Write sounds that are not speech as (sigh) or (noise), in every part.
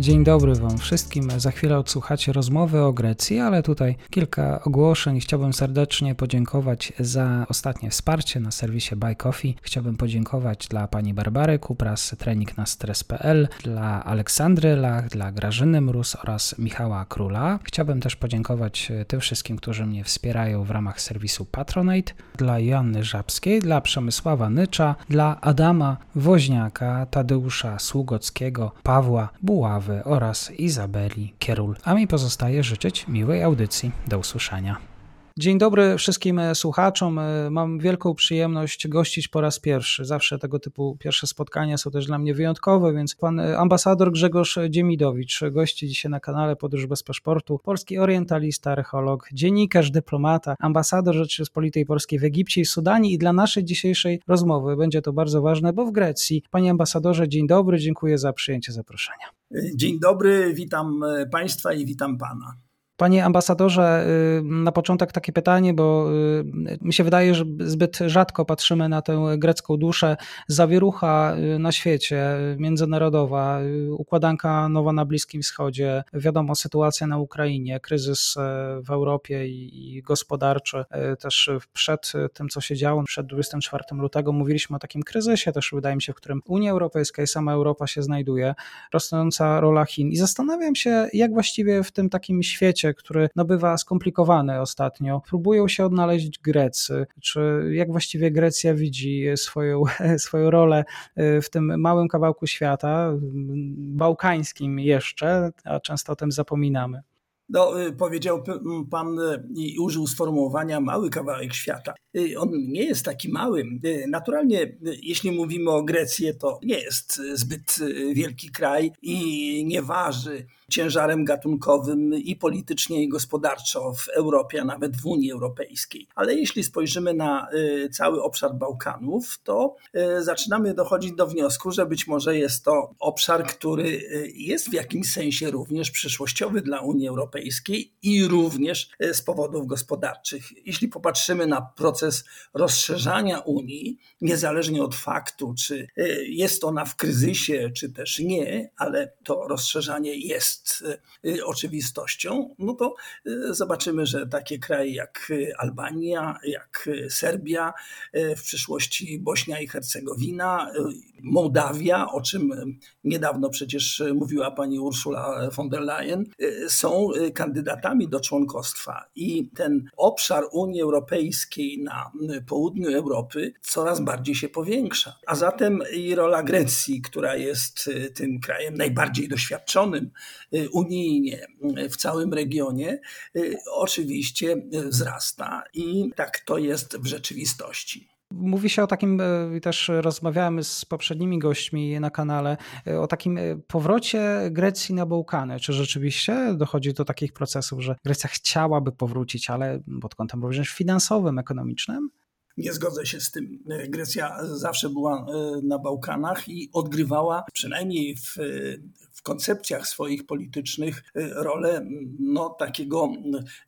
Dzień dobry Wam wszystkim. Za chwilę odsłuchacie rozmowy o Grecji, ale tutaj kilka ogłoszeń. Chciałbym serdecznie podziękować za ostatnie wsparcie na serwisie Buy Coffee. Chciałbym podziękować dla pani Barbary Kupras, trening na stres.pl, dla Aleksandry Lach, dla Grażyny Mróz oraz Michała Króla. Chciałbym też podziękować tym wszystkim, którzy mnie wspierają w ramach serwisu Patronate, dla Joanny Żabskiej, dla Przemysława Nycza, dla Adama Woźniaka, Tadeusza Sługockiego, Pawła Buławy, oraz Izabeli Kierul. A mi pozostaje życzyć miłej audycji. Do usłyszenia. Dzień dobry wszystkim słuchaczom. Mam wielką przyjemność gościć po raz pierwszy. Zawsze tego typu pierwsze spotkania są też dla mnie wyjątkowe, więc pan ambasador Grzegorz Dziemidowicz gości dzisiaj na kanale Podróż bez paszportu. Polski orientalista, archeolog, dziennikarz, dyplomata, ambasador Rzeczypospolitej Polskiej w Egipcie i Sudanie i dla naszej dzisiejszej rozmowy będzie to bardzo ważne, bo w Grecji. Panie ambasadorze, dzień dobry, dziękuję za przyjęcie zaproszenia. Dzień dobry, witam państwa i witam pana. Panie ambasadorze, y, na początek takie pytanie, bo y, mi się wydaje, że zbyt rzadko patrzymy na tę grecką duszę. Zawierucha y, na świecie, międzynarodowa, układanka nowa na Bliskim Wschodzie, wiadomo, sytuacja na Ukrainie, kryzys w Europie i gospodarczy. Też przed tym, co się działo, przed 24 lutego mówiliśmy o takim kryzysie, też wydaje mi się, w którym Unia Europejska i sama Europa się znajduje, rosnąca rola Chin. I zastanawiam się, jak właściwie w tym takim świecie, który no, bywa skomplikowany ostatnio. Próbują się odnaleźć Grecy, czy jak właściwie Grecja widzi swoją, (laughs) swoją rolę e, w tym małym kawałku świata, bałkańskim jeszcze, a często o tym zapominamy. No, y, powiedział pan y, i użył sformułowania mały kawałek świata. On nie jest taki mały. Naturalnie, jeśli mówimy o Grecji, to nie jest zbyt wielki kraj i nie waży ciężarem gatunkowym i politycznie, i gospodarczo w Europie, a nawet w Unii Europejskiej. Ale jeśli spojrzymy na cały obszar Bałkanów, to zaczynamy dochodzić do wniosku, że być może jest to obszar, który jest w jakimś sensie również przyszłościowy dla Unii Europejskiej i również z powodów gospodarczych. Jeśli popatrzymy na proces rozszerzania Unii, niezależnie od faktu, czy jest ona w kryzysie, czy też nie, ale to rozszerzanie jest e, oczywistością, no to zobaczymy, że takie kraje jak Albania, jak Serbia, w przyszłości Bośnia i Hercegowina, Mołdawia, o czym niedawno przecież mówiła pani Ursula von der Leyen, są kandydatami do członkostwa i ten obszar Unii Europejskiej na południu Europy coraz bardziej się powiększa. A zatem i rola Grecji, która jest y, tym krajem najbardziej doświadczonym y, unijnie w całym regionie, y, oczywiście wzrasta i tak to jest w rzeczywistości. Mówi się o takim, e, też rozmawiałem z poprzednimi gośćmi na kanale, e, o takim e, powrocie Grecji na Bałkany. Czy rzeczywiście dochodzi do takich procesów, że Grecja chciałaby powrócić, ale pod kątem również finansowym, ekonomicznym? Nie zgodzę się z tym. Grecja zawsze była na Bałkanach i odgrywała, przynajmniej w, w koncepcjach swoich politycznych y, rolę no, takiego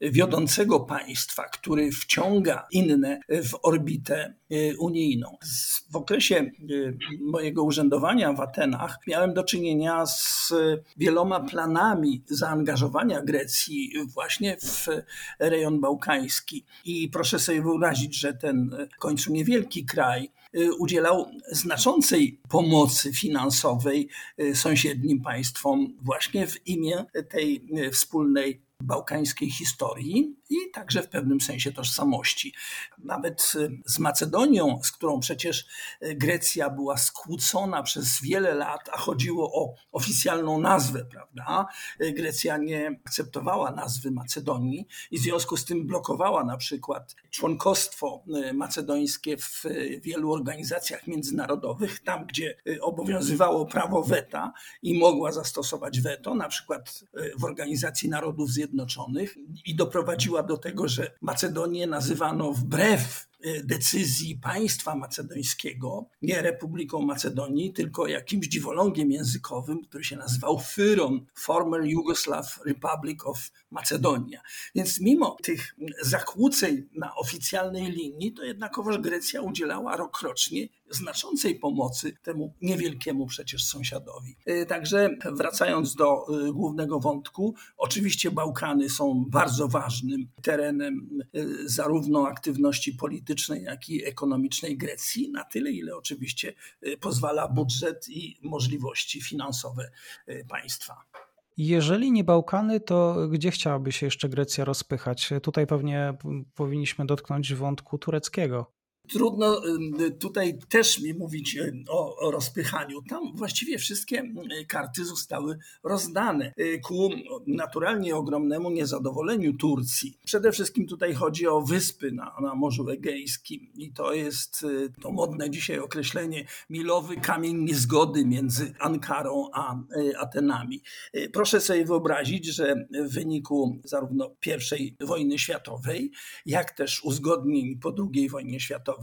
y, wiodącego państwa, który wciąga inne w orbitę y, unijną. W okresie mojego urzędowania w Atenach miałem do czynienia z wieloma planami zaangażowania Grecji właśnie w rejon bałkański. I proszę sobie wyobrazić, że ten w końcu niewielki kraj Y, udzielał znaczącej pomocy finansowej y, sąsiednim państwom właśnie w imię tej y, wspólnej bałkańskiej historii i także w pewnym sensie tożsamości. Nawet y, z Macedonią, z którą przecież y, Grecja była skłócona przez wiele lat, a chodziło o oficjalną nazwę, prawda? Y, Grecja nie akceptowała nazwy Macedonii i w związku z tym blokowała na przykład członkostwo macedońskie w wielu organizacjach międzynarodowych, tam gdzie obowiązywało prawo weta i mogła zastosować weto, na przykład w Organizacji Narodów Zjednoczonych i doprowadziła do tego, że Macedonię nazywano wbrew decyzji państwa macedońskiego, nie Republiką Macedonii, tylko jakimś dziwolągiem językowym, który się nazywał FYROM, Former Yugoslav Republic of Macedonia. Więc mimo tych zakłóceń na oficjalnej linii, to jednakowoż Grecja udzielała rokrocznie znaczącej pomocy temu niewielkiemu przecież sąsiadowi. E, także wracając do e, głównego wątku, oczywiście Bałkany są bardzo ważnym terenem e, zarówno aktywności politycznej, jak i ekonomicznej Grecji, na tyle, ile oczywiście pozwala budżet i możliwości finansowe państwa. Jeżeli nie Bałkany, to gdzie chciałaby się jeszcze Grecja rozpychać? Tutaj pewnie powinniśmy dotknąć wątku tureckiego. Trudno tutaj też mi mówić o, o, rozpychaniu. Tam właściwie wszystkie karty zostały rozdane y, ku naturalnie ogromnemu niezadowoleniu Turcji. Przede wszystkim tutaj chodzi o wyspy na, na Morzu Egejskim i to jest y, to modne dzisiaj określenie milowy kamień niezgody między Ankarą a y, Atenami. Proszę sobie wyobrazić, że w wyniku zarówno I wojny światowej, jak też uzgodnień po II wojnie światowej,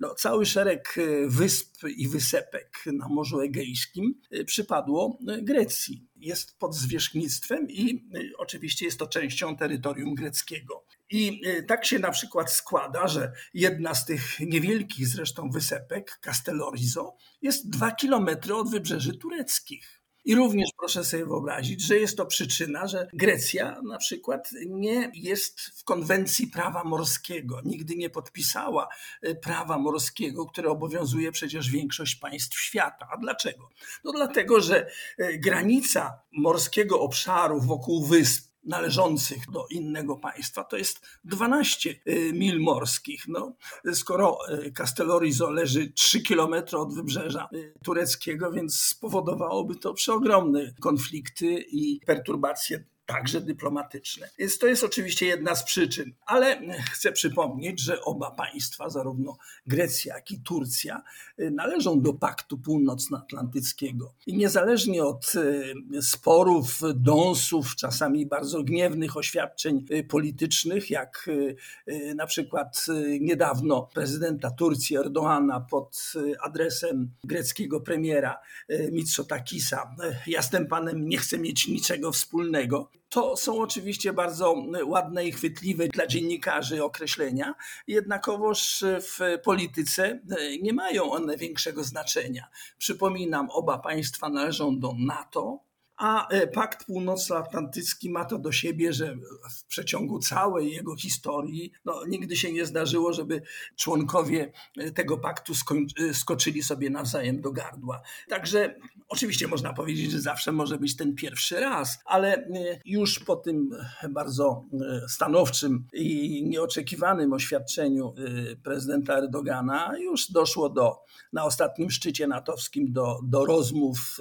No, cały szereg e, wysp i wysepek na Morzu Egejskim e, przypadło e, Grecji. Jest pod zwierzchnictwem i oczywiście jest to częścią terytorium greckiego. I tak się na przykład składa, że jedna z tych niewielkich zresztą wysepek, Castellorizo, jest dwa kilometry od wybrzeży tureckich. I również proszę sobie wyobrazić, że jest to przyczyna, że Grecja na przykład nie jest w konwencji prawa morskiego, nigdy nie podpisała e, prawa morskiego, które obowiązuje przecież większość państw świata. A dlaczego? No dlatego, że e, granica morskiego obszaru wokół wysp należących do innego państwa, to jest 12 y, mil morskich. No, skoro y, Castellorizo leży 3 kilometry od wybrzeża y, tureckiego, więc spowodowałoby to przeogromne konflikty i perturbacje także dyplomatyczne. Więc to jest oczywiście jedna z przyczyn, ale chcę przypomnieć, że oba państwa, zarówno Grecja, jak i Turcja, należą do Paktu Północnoatlantyckiego. I niezależnie od e, sporów, dąsów, czasami bardzo gniewnych oświadczeń e, politycznych, jak na przykład niedawno prezydenta Turcji Erdoana pod adresem greckiego premiera Mitsotakisa, ja z tym panem nie chcę mieć niczego wspólnego, to są oczywiście bardzo ładne i chwytliwe dla dziennikarzy określenia, jednakowoż w polityce nie mają one większego znaczenia. Przypominam, oba państwa należą do NATO, a e, Pakt Północnoatlantycki ma to do siebie, że w przeciągu całej jego historii no, nigdy się nie zdarzyło, żeby członkowie e, tego paktu e, skoczyli sobie nawzajem do gardła. Także oczywiście można powiedzieć, że zawsze może być ten pierwszy raz, ale już po tym bardzo stanowczym i nieoczekiwanym oświadczeniu prezydenta Erdogana już doszło do, na ostatnim szczycie natowskim do, do rozmów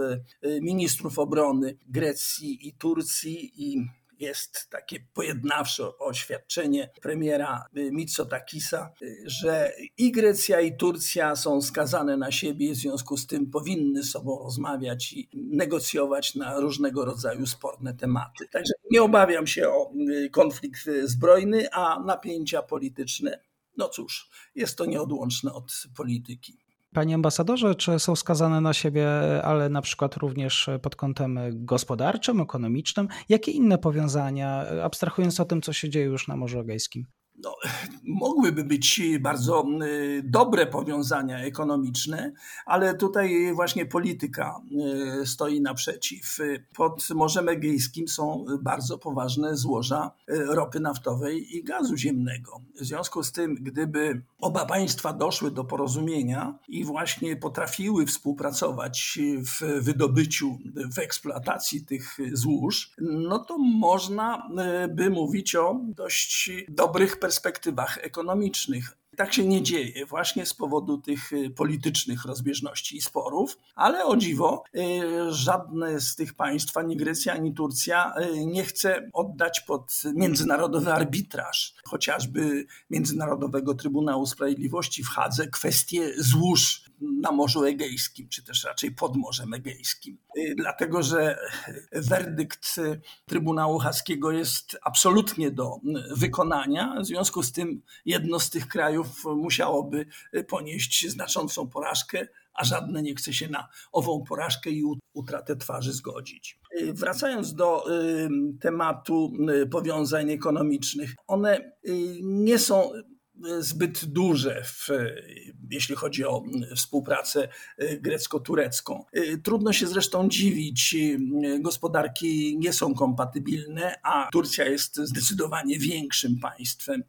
ministrów obrony Grecji i Turcji i jest takie pojednawcze oświadczenie premiera Mitsotakisa, że i Grecja, i Turcja są skazane na siebie, w związku z tym powinny sobą rozmawiać i negocjować na różnego rodzaju sporne tematy. Także nie obawiam się o y, konflikt zbrojny, a napięcia polityczne, no cóż, jest to nieodłączne od polityki. Panie ambasadorze, czy są skazane na siebie, ale na przykład również pod kątem gospodarczym, ekonomicznym? Jakie inne powiązania, abstrahując o tym, co się dzieje już na Morzu Egejskim? No, (laughs) mogłyby być bardzo y, dobre powiązania ekonomiczne, ale tutaj właśnie polityka y, stoi naprzeciw. Pod Morzem Egejskim są bardzo poważne złoża y, ropy naftowej i gazu ziemnego. W związku z tym, gdyby oba państwa doszły do porozumienia i właśnie potrafiły współpracować w wydobyciu, w eksploatacji tych złóż, no to można by mówić o dość dobrych perspektywach perspektywach ekonomicznych. Tak się nie dzieje właśnie z powodu tych y, politycznych rozbieżności i sporów, ale o dziwo y, żadne z tych państw, ani Grecja, ani Turcja y, nie chce oddać pod międzynarodowy arbitraż, chociażby Międzynarodowego Trybunału Sprawiedliwości w Hadze kwestie złóż na Morzu Egejskim, czy też raczej pod Morzem Egejskim. Dlatego, że werdykt Trybunału Haskiego jest absolutnie do wykonania, w związku z tym jedno z tych krajów musiałoby ponieść znaczącą porażkę, a żadne nie chce się na ową porażkę i utratę twarzy zgodzić. Wracając do tematu powiązań ekonomicznych, one nie są zbyt duże, w, jeśli chodzi o współpracę grecko-turecką. Trudno się zresztą dziwić, gospodarki nie są kompatybilne, a Turcja jest zdecydowanie większym państwem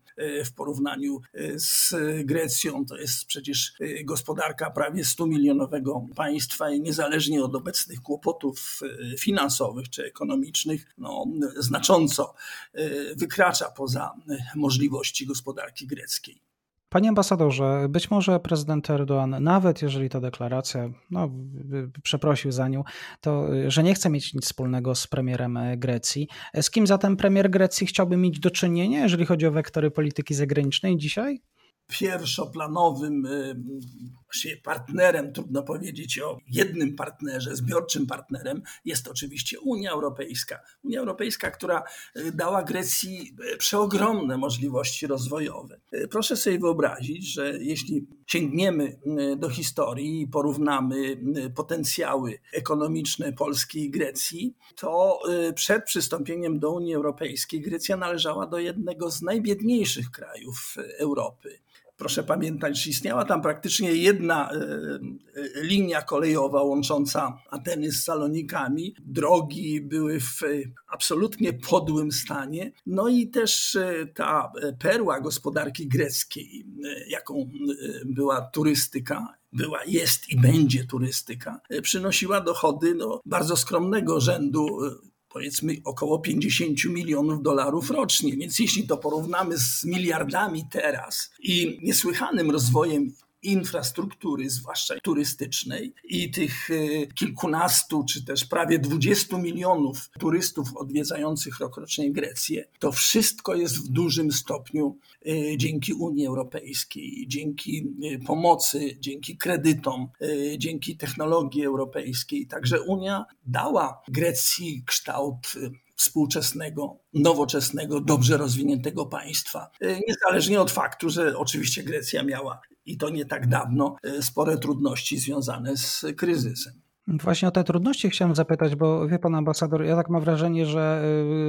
w porównaniu z Grecją. To jest przecież gospodarka prawie 100 milionowego państwa i niezależnie od obecnych kłopotów finansowych czy ekonomicznych, no, znacząco wykracza poza możliwości gospodarki greckiej. Panie ambasadorze, być może prezydent Erdoğan, nawet jeżeli ta deklaracja, no, przeprosił za nią, to że nie chce mieć nic wspólnego z premierem Grecji. Z kim zatem premier Grecji chciałby mieć do czynienia, jeżeli chodzi o wektory polityki zagranicznej dzisiaj? Pierwszoplanowym y, partnerem, trudno powiedzieć o jednym partnerze, zbiorczym partnerem, jest oczywiście Unia Europejska. Unia Europejska, która y, dała Grecji y, przeogromne możliwości rozwojowe. Proszę sobie wyobrazić, że jeśli sięgniemy do historii i porównamy potencjały ekonomiczne Polski i Grecji, to przed przystąpieniem do Unii Europejskiej Grecja należała do jednego z najbiedniejszych krajów Europy. Proszę pamiętać, że istniała tam praktycznie jedna e, e, linia kolejowa łącząca Ateny z Salonikami. Drogi były w absolutnie podłym stanie. No i też e, ta perła gospodarki greckiej, jaką była turystyka, była, jest i będzie turystyka, przynosiła dochody no, bardzo skromnego rzędu powiedzmy około 50 milionów dolarów rocznie. Więc jeśli to porównamy z miliardami teraz i niesłychanym rozwojem infrastruktury, zwłaszcza turystycznej, i tych e, kilkunastu czy też prawie dwudziestu milionów turystów odwiedzających rokrocznie Grecję, to wszystko jest w dużym stopniu e, dzięki Unii Europejskiej, dzięki e, pomocy, dzięki kredytom, dzięki technologii europejskiej. Także Unia dała Grecji kształt współczesnego, nowoczesnego, dobrze rozwiniętego państwa. Niezależnie od faktu, że oczywiście Grecja miała i to nie tak dawno, e, spore trudności związane z kryzysem. Właśnie o te trudności chciałem zapytać, bo wie pan ambasador, ja tak mam wrażenie, że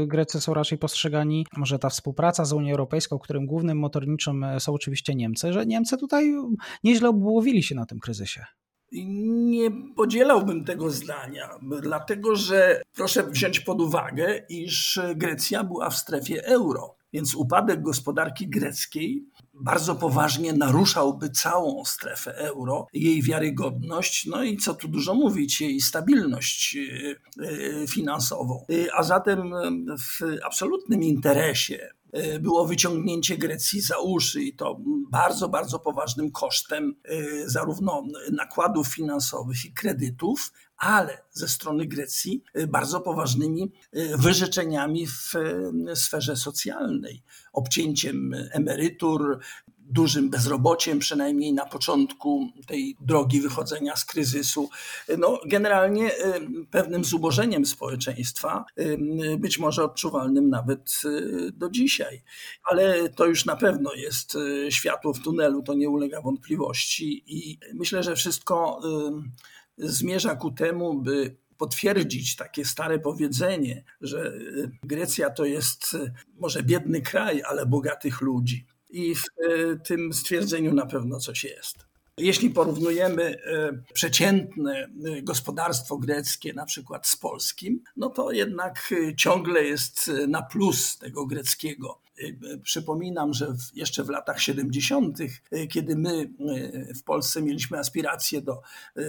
e, Grecy są raczej postrzegani, może ta współpraca z Unią Europejską, którym głównym motorniczym e, są oczywiście Niemcy, że Niemcy tutaj nieźle obłowili się na tym kryzysie. Nie podzielałbym tego zdania, dlatego że proszę wziąć pod uwagę, iż Grecja była w strefie euro, więc upadek gospodarki greckiej bardzo poważnie naruszałby całą strefę euro, jej wiarygodność, no i co tu dużo mówić, jej stabilność e, e, finansową. E, a zatem w absolutnym interesie było wyciągnięcie Grecji za uszy i to bardzo, bardzo poważnym kosztem zarówno nakładów finansowych i kredytów, ale ze strony Grecji bardzo poważnymi wyrzeczeniami w sferze socjalnej, obcięciem emerytur, dużym bezrobociem, przynajmniej na początku tej drogi wychodzenia z kryzysu. No, generalnie pewnym zubożeniem społeczeństwa, być może odczuwalnym nawet do dzisiaj. Ale to już na pewno jest światło w tunelu, to nie ulega wątpliwości i myślę, że wszystko zmierza ku temu, by potwierdzić takie stare powiedzenie, że Grecja to jest może biedny kraj, ale bogatych ludzi. I w tym stwierdzeniu na pewno coś jest. Jeśli porównujemy e, przeciętne e, gospodarstwo greckie na przykład z polskim, no to jednak e, ciągle jest na plus tego greckiego Przypominam, że jeszcze w latach 70., kiedy my w Polsce mieliśmy aspiracje do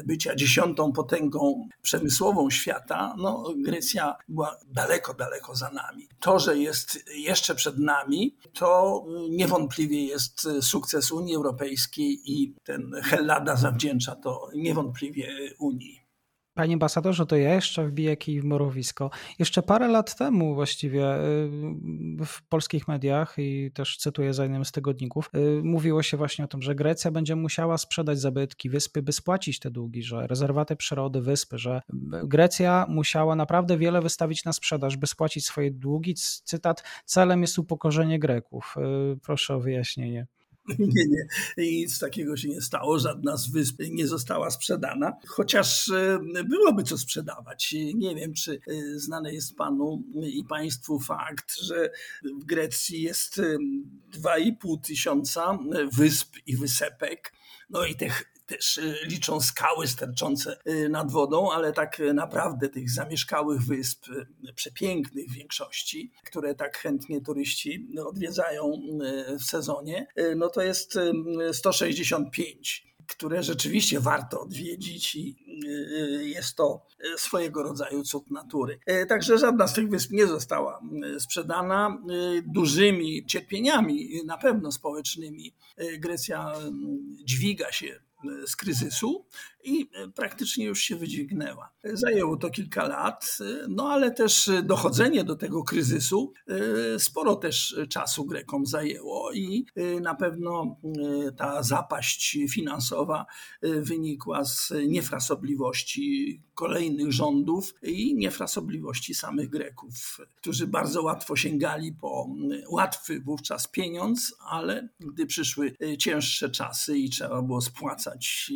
bycia dziesiątą potęgą przemysłową świata, no Grecja była daleko, daleko za nami. To, że jest jeszcze przed nami, to niewątpliwie jest sukces Unii Europejskiej i ten Hellada zawdzięcza to niewątpliwie Unii. Panie ambasadorze, to ja jeszcze wbiję kij w morowisko. Jeszcze parę lat temu właściwie y, w polskich mediach i też cytuję za jednym z tygodników, y, mówiło się właśnie o tym, że Grecja będzie musiała sprzedać zabytki wyspy, by spłacić te długi, że rezerwaty przyrody wyspy, że Grecja musiała naprawdę wiele wystawić na sprzedaż, by spłacić swoje długi. Cytat, celem jest upokorzenie Greków. Y, proszę o wyjaśnienie. Nie, nie, nic takiego się nie stało, żadna z wysp nie została sprzedana, chociaż e, byłoby co sprzedawać. Nie wiem, czy e, znany jest panu i państwu fakt, że w Grecji jest 2,5 tysiąca wysp i wysepek. No i tych też y, liczą skały sterczące y, nad wodą, ale tak naprawdę tych zamieszkałych wysp, y, przepięknych w większości, które tak chętnie turyści odwiedzają w sezonie, no to jest 165 które rzeczywiście warto odwiedzić i jest to swojego rodzaju cud natury. Także żadna z tych wysp nie została sprzedana. Dużymi cierpieniami, na pewno społecznymi, Grecja dźwiga się z kryzysu i praktycznie już się wydźwignęła. Zajęło to kilka lat, no ale też dochodzenie do tego kryzysu e, sporo też czasu Grekom zajęło i e, na pewno e, ta zapaść finansowa wynikła z niefrasobliwości kolejnych rządów i niefrasobliwości samych Greków, którzy bardzo łatwo sięgali po łatwy wówczas pieniądz, ale gdy przyszły cięższe czasy i trzeba było spłacać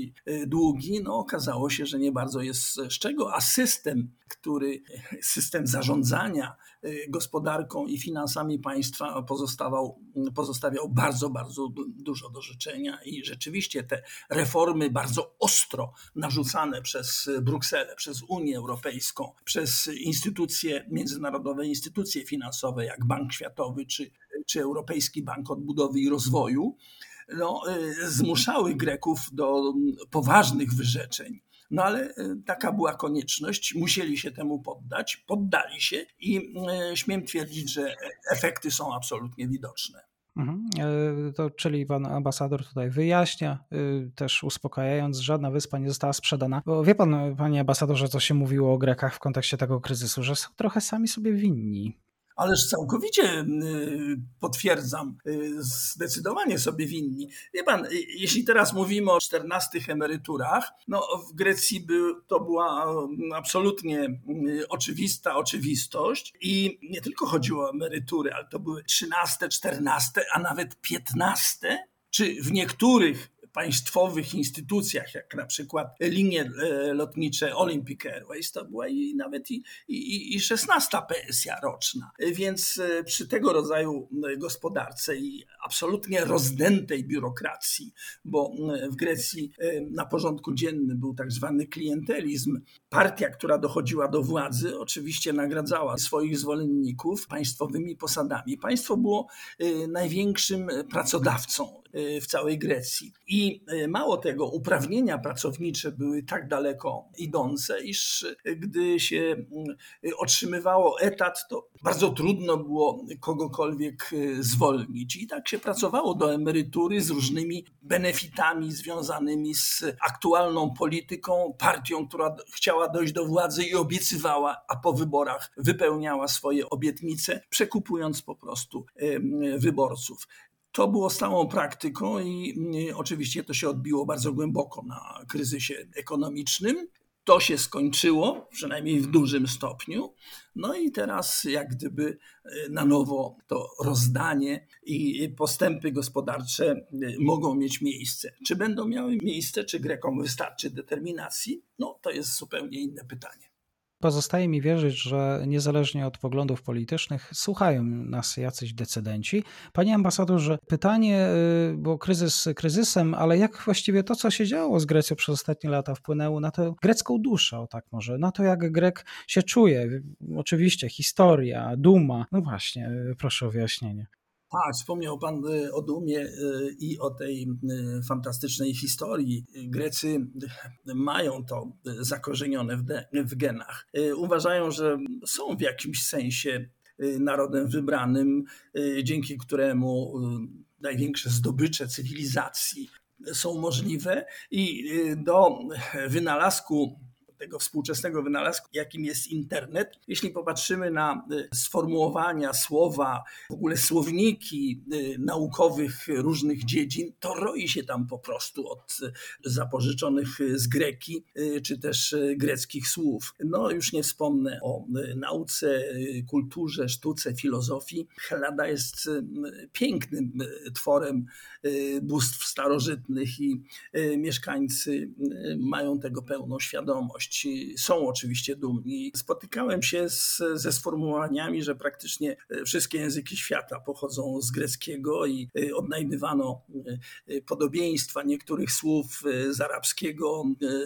długi, no okazało się, że nie bardzo jest z czego, a system, który, (laughs) system zarządzania y, gospodarką i finansami państwa pozostawał, pozostawiał bardzo, bardzo dużo do życzenia i rzeczywiście te reformy bardzo ostro narzucane przez Brukselę, przez Unię Europejską, przez instytucje, międzynarodowe instytucje finansowe jak Bank Światowy czy, czy Europejski Bank Odbudowy i Rozwoju, no, y, zmuszały Greków do poważnych wyrzeczeń. No ale y, taka była konieczność, musieli się temu poddać, poddali się i y, śmiem twierdzić, że efekty są absolutnie widoczne. Mhm. To, czyli pan ambasador tutaj wyjaśnia, też uspokajając, żadna wyspa nie została sprzedana. Bo wie pan, panie ambasadorze, co się mówiło o Grekach w kontekście tego kryzysu, że są trochę sami sobie winni. Ależ całkowicie y, potwierdzam, y, zdecydowanie sobie winni. Wie pan, y, jeśli teraz mówimy o 14 emeryturach, no w Grecji by, to była absolutnie oczywista oczywistość i nie tylko chodziło o emerytury, ale to były 13, 14, a nawet 15 czy w niektórych państwowych instytucjach, jak na przykład linie e, lotnicze Olympic Airways, to była i nawet i, i, i 16 pensja roczna. Więc e, przy tego rodzaju gospodarce i absolutnie rozdętej biurokracji, bo w Grecji e, na porządku dziennym był tak zwany klientelizm, partia, która dochodziła do władzy, oczywiście nagradzała swoich zwolenników państwowymi posadami. Państwo było największym pracodawcą w całej Grecji. I e, mało tego, uprawnienia pracownicze były tak daleko idące, iż e, gdy się otrzymywało etat, to bardzo trudno było kogokolwiek zwolnić. I tak się pracowało do emerytury z różnymi benefitami związanymi z aktualną polityką, partią, która chciała dojść do władzy i obiecywała, a po wyborach wypełniała swoje obietnice, przekupując po prostu wyborców. To było stałą praktyką i oczywiście to się odbiło bardzo głęboko na kryzysie ekonomicznym. To się skończyło, przynajmniej w dużym stopniu. No i teraz, jak gdyby e, na nowo to rozdanie i postępy gospodarcze mogą mieć miejsce. Czy będą miały miejsce, czy Grekom wystarczy determinacji? No to jest zupełnie inne pytanie. Pozostaje mi wierzyć, że niezależnie od poglądów politycznych słuchają nas jacyś decydenci. Panie ambasadorze, pytanie, y, bo kryzys kryzysem, ale jak właściwie to, co się działo z Grecją przez ostatnie lata wpłynęło na tę grecką duszę, o tak może, na to, jak Grek się czuje. Oczywiście historia, duma. No właśnie, y, proszę o wyjaśnienie. Tak, wspomniał Pan y, o Dumie y, i o tej y, fantastycznej historii. Grecy mają to zakorzenione w genach. Uważają, że są w jakimś sensie narodem wybranym, dzięki któremu największe zdobycze cywilizacji są możliwe i do wynalazku tego współczesnego wynalazku, jakim jest internet. Jeśli popatrzymy na sformułowania, słowa, w ogóle słowniki naukowych różnych dziedzin, to roi się tam po prostu od zapożyczonych z greki, czy też greckich słów. No już nie wspomnę o nauce, kulturze, sztuce, filozofii. Hellada jest pięknym tworem bóstw starożytnych i mieszkańcy mają tego pełną świadomość. Są oczywiście dumni. Spotykałem się z, ze sformułowaniami, że praktycznie wszystkie języki świata pochodzą z greckiego i odnajdywano podobieństwa niektórych słów z arabskiego,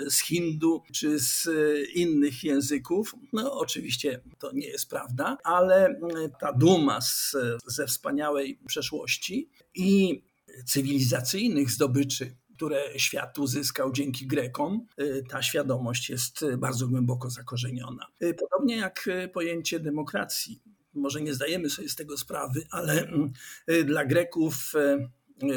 z hindu czy z innych języków. No oczywiście to nie jest prawda, ale ta duma z, ze wspaniałej przeszłości i cywilizacyjnych zdobyczy, które świat uzyskał dzięki Grekom, ta świadomość jest bardzo głęboko zakorzeniona. Podobnie jak pojęcie demokracji. Może nie zdajemy sobie z tego sprawy, ale dla Greków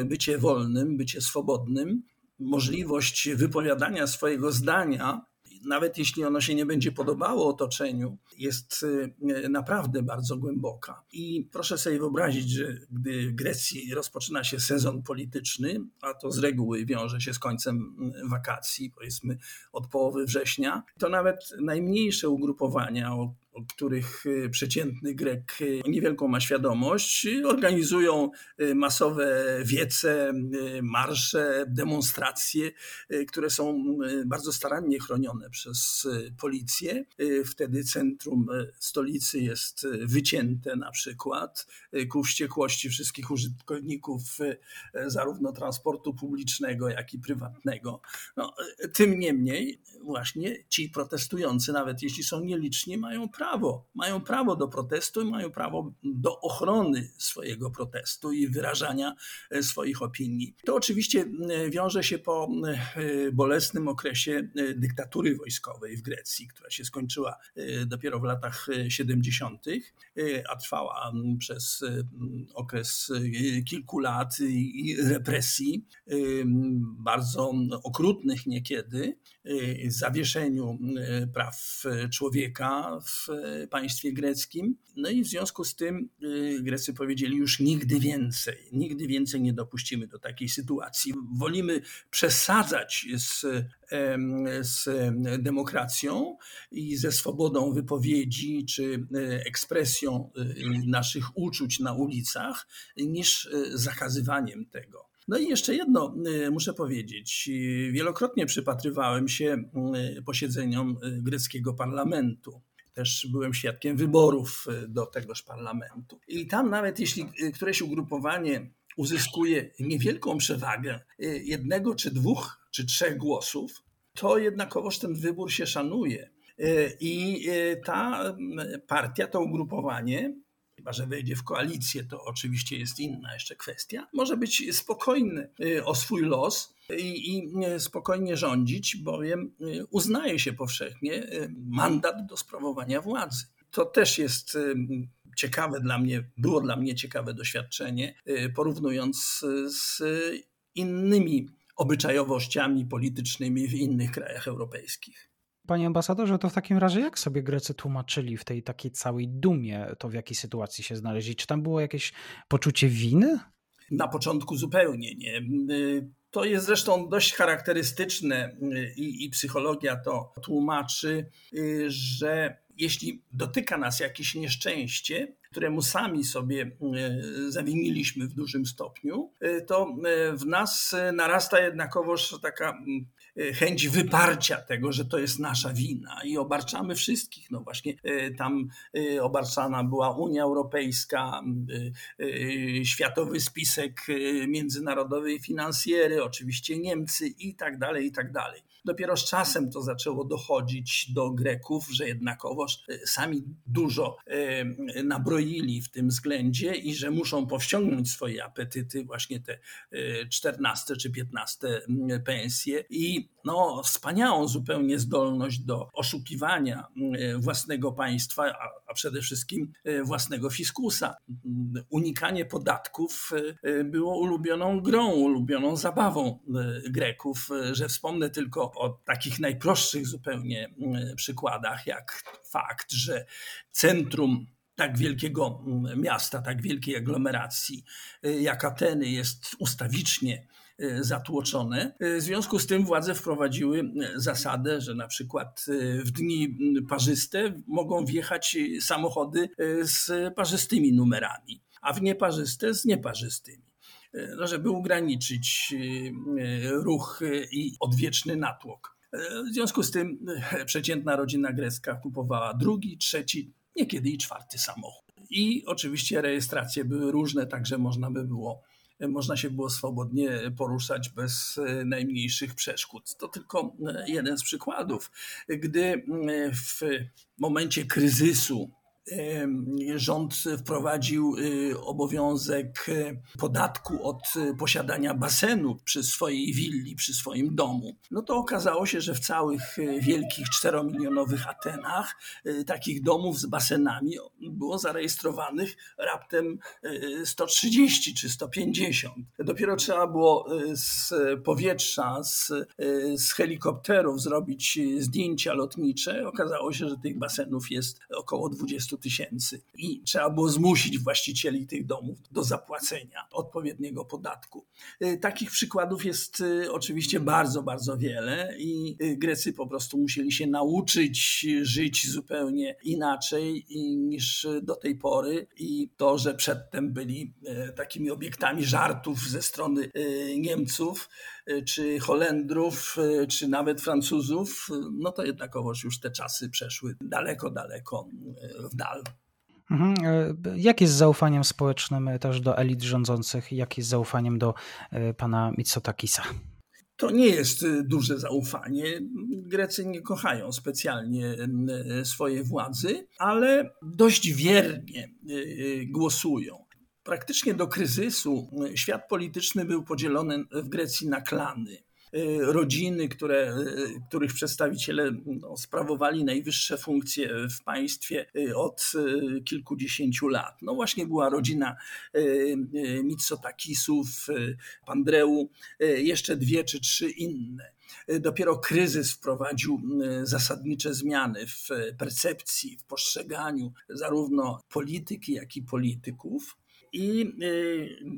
bycie wolnym, bycie swobodnym, możliwość wypowiadania swojego zdania nawet jeśli ono się nie będzie podobało otoczeniu, jest y, naprawdę bardzo głęboka. I proszę sobie wyobrazić, że gdy w Grecji rozpoczyna się sezon polityczny, a to z reguły wiąże się z końcem y, wakacji, powiedzmy od połowy września, to nawet najmniejsze ugrupowania, o których y, przeciętny Grek y, niewielką ma świadomość, organizują y, masowe wiece, marsze, demonstracje, które są bardzo starannie chronione przez policję. Wtedy centrum stolicy jest wycięte na przykład ku wściekłości wszystkich użytkowników zarówno transportu publicznego, jak i prywatnego. No, tym niemniej właśnie ci protestujący, nawet jeśli są nieliczni, mają prawo prawo, mają prawo do protestu i mają prawo do ochrony swojego protestu i wyrażania e, swoich opinii. To oczywiście wiąże się po e, bolesnym okresie e, dyktatury wojskowej w Grecji, która się skończyła dopiero w latach 70., a trwała przez okres kilku lat i represji, bardzo okrutnych niekiedy, zawieszeniu praw człowieka w państwie greckim. No i w związku z tym y, Grecy powiedzieli już nigdy więcej, nigdy więcej nie dopuścimy do takiej sytuacji. Wolimy przesadzać z, z demokracją i ze swobodą wypowiedzi czy e, ekspresją naszych uczuć na ulicach, niż e, zakazywaniem tego. No i jeszcze jedno muszę powiedzieć. Wielokrotnie przypatrywałem się posiedzeniom e, greckiego parlamentu też byłem świadkiem wyborów e, do tegoż parlamentu. I tam nawet jeśli e, któreś ugrupowanie uzyskuje niewielką przewagę e, jednego czy dwóch czy trzech głosów, to jednakowoż ten wybór się szanuje. I ta partia, to ugrupowanie chyba że wejdzie w koalicję, to oczywiście jest inna jeszcze kwestia, może być spokojny y, o swój los i, i y, spokojnie rządzić, bowiem y, uznaje się powszechnie mandat do sprawowania władzy. To też jest ciekawe dla mnie, było dla mnie ciekawe doświadczenie, porównując z innymi obyczajowościami politycznymi w innych krajach europejskich. Panie ambasadorze, to w takim razie jak sobie Grecy tłumaczyli w tej takiej całej dumie, to w jakiej sytuacji się znaleźli? Czy tam było jakieś poczucie winy? Na początku zupełnie nie. To jest zresztą dość charakterystyczne i, i psychologia to tłumaczy, że jeśli dotyka nas jakieś nieszczęście, któremu sami sobie e, zawiniliśmy w dużym stopniu, e, to e, w nas narasta jednakowoż taka chęć wyparcia tego, że to jest nasza wina i obarczamy wszystkich. No właśnie tam obarczana była Unia Europejska, Światowy Spisek Międzynarodowej Finansjery, oczywiście Niemcy i tak dalej, i tak dalej. Dopiero z czasem to zaczęło dochodzić do Greków, że jednakowoż sami dużo nabroili w tym względzie i że muszą powściągnąć swoje apetyty, właśnie te 14 czy 15 pensje i no, wspaniałą zupełnie zdolność do oszukiwania własnego państwa, a, przede wszystkim własnego fiskusa. Unikanie podatków było ulubioną grą, ulubioną zabawą Greków, że wspomnę tylko o takich najprostszych zupełnie przykładach, jak fakt, że centrum tak wielkiego mm, miasta, tak wielkiej aglomeracji jak Ateny jest ustawicznie zatłoczone. Y, w związku z tym władze wprowadziły zasadę, że na przykład w dni parzyste mogą wjechać samochody z parzystymi numerami, a w nieparzyste z nieparzystymi. No, żeby ograniczyć ruch i odwieczny natłok. W związku z tym przeciętna rodzina grecka kupowała drugi, trzeci, niekiedy i czwarty samochód. I oczywiście rejestracje były różne, także można by było można się było swobodnie poruszać bez e, najmniejszych przeszkód. To tylko e, jeden z przykładów. Gdy e, w momencie kryzysu rząd wprowadził y, obowiązek y, podatku od y, posiadania basenu przy swojej willi, przy swoim domu, no to okazało się, że w całych wielkich czteromilionowych Atenach takich domów z basenami było zarejestrowanych raptem 130 czy 150. Dopiero trzeba było z powietrza, z, z helikopterów zrobić zdjęcia lotnicze. Okazało się, że tych basenów jest około 20 tysięcy i trzeba było zmusić właścicieli tych domów do zapłacenia odpowiedniego podatku. Y, takich przykładów jest y, oczywiście bardzo, bardzo wiele i y, Grecy po prostu musieli się nauczyć żyć zupełnie inaczej niż do tej pory i to, że przedtem byli takimi obiektami żartów ze strony Niemców, czy Holendrów, czy nawet Francuzów, no to jednakowoż już te czasy przeszły daleko, daleko w dal. Mhm. E, jak jest z zaufaniem społecznym też do elit rządzących? Jak jest z zaufaniem do e, pana Mitsotakisa? To nie jest e, duże zaufanie. Grecy nie kochają specjalnie swojej władzy, ale dość wiernie głosują. Praktycznie do kryzysu świat polityczny był podzielony w Grecji na klany. Y, rodziny, które, y, których przedstawiciele no, sprawowali najwyższe funkcje w państwie y, od kilkudziesięciu lat. No właśnie była rodzina Mitsotakisów, Pandreu, jeszcze dwie czy trzy inne. Dopiero kryzys wprowadził zasadnicze zmiany w percepcji, w postrzeganiu zarówno polityki, jak i polityków. I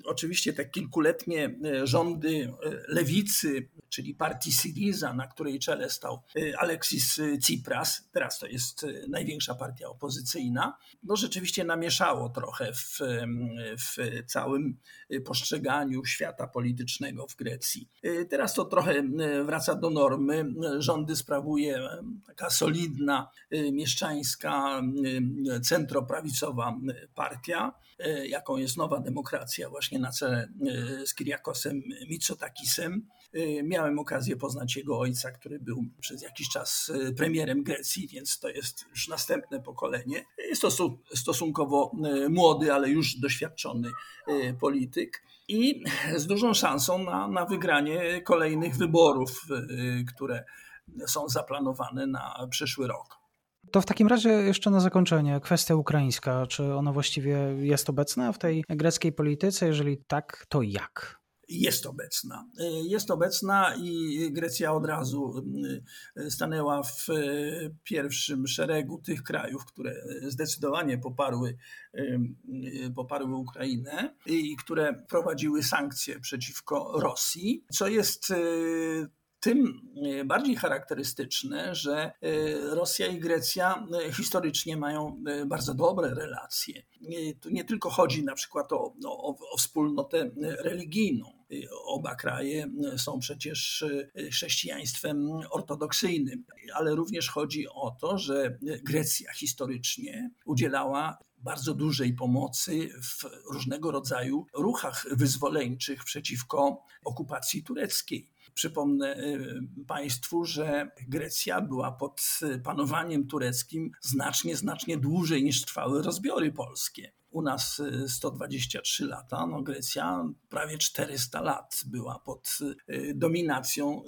oczywiście te kilkuletnie rządy lewicy czyli partii Syriza, na której czele stał y, Alexis Tsipras, teraz to jest y, największa partia opozycyjna, no rzeczywiście namieszało trochę w, w całym postrzeganiu świata politycznego w Grecji. Y, teraz to trochę wraca do normy. Rządy sprawuje taka solidna, mieszczańska, centroprawicowa partia, jaką jest Nowa Demokracja właśnie na czele z Kyriakosem Mitsotakisem. Y, miałem okazję poznać jego ojca, który był przez jakiś czas y, premierem Grecji, więc to jest już następne pokolenie. Jest to stosunkowo y, młody, ale już doświadczony polityk i z dużą szansą na, na wygranie kolejnych wyborów, które są zaplanowane na przyszły rok. To w takim razie jeszcze na zakończenie kwestia ukraińska. Czy ona właściwie jest obecna w tej greckiej polityce? Jeżeli tak, to jak? jest obecna. Jest obecna i Grecja od razu y, stanęła w y, pierwszym szeregu tych krajów, które zdecydowanie poparły, y, poparły Ukrainę i które prowadziły sankcje przeciwko Rosji, co jest tym bardziej charakterystyczne, że Rosja i Grecja historycznie mają bardzo dobre relacje. Tu nie tylko chodzi na przykład o, o, o wspólnotę religijną, Oba kraje są przecież e, chrześcijaństwem ortodoksyjnym, ale również chodzi o to, że Grecja historycznie udzielała bardzo dużej pomocy w różnego rodzaju ruchach wyzwoleńczych przeciwko okupacji tureckiej. Przypomnę e, Państwu, że Grecja była pod panowaniem tureckim znacznie, znacznie dłużej niż trwały rozbiory polskie. U nas 123 lata, no Grecja prawie 400 lat była pod dominacją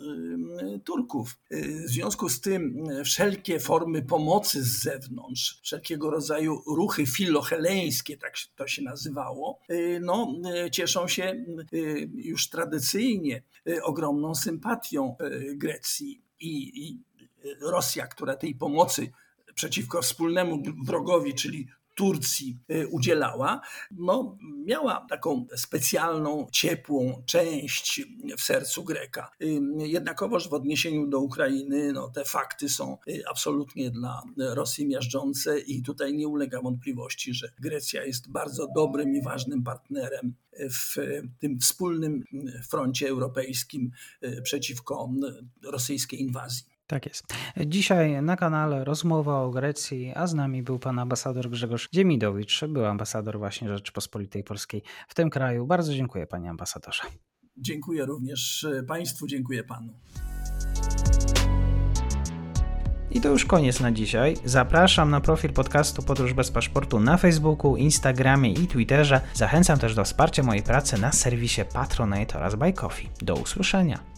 Turków. W związku z tym wszelkie formy pomocy z zewnątrz, wszelkiego rodzaju ruchy filoheleńskie, tak to się nazywało, no, cieszą się już tradycyjnie ogromną sympatią Grecji. I Rosja, która tej pomocy przeciwko wspólnemu wrogowi, czyli Turcji y, udzielała, no, miała taką specjalną, ciepłą część w sercu Greka. Y, jednakowoż w odniesieniu do Ukrainy no, te fakty są y, absolutnie dla Rosji miażdżące i tutaj nie ulega wątpliwości, że Grecja jest bardzo dobrym i ważnym partnerem w tym wspólnym froncie europejskim przeciwko rosyjskiej inwazji. Tak jest. Dzisiaj na kanale rozmowa o Grecji, a z nami był pan ambasador Grzegorz Dziemidowicz, był ambasador właśnie Rzeczypospolitej Polskiej w tym kraju. Bardzo dziękuję panie ambasadorze. Dziękuję również państwu, dziękuję panu. I to już koniec na dzisiaj. Zapraszam na profil podcastu Podróż bez paszportu na Facebooku, Instagramie i Twitterze. Zachęcam też do wsparcia mojej pracy na serwisie Patronite oraz Buy Coffee. Do usłyszenia.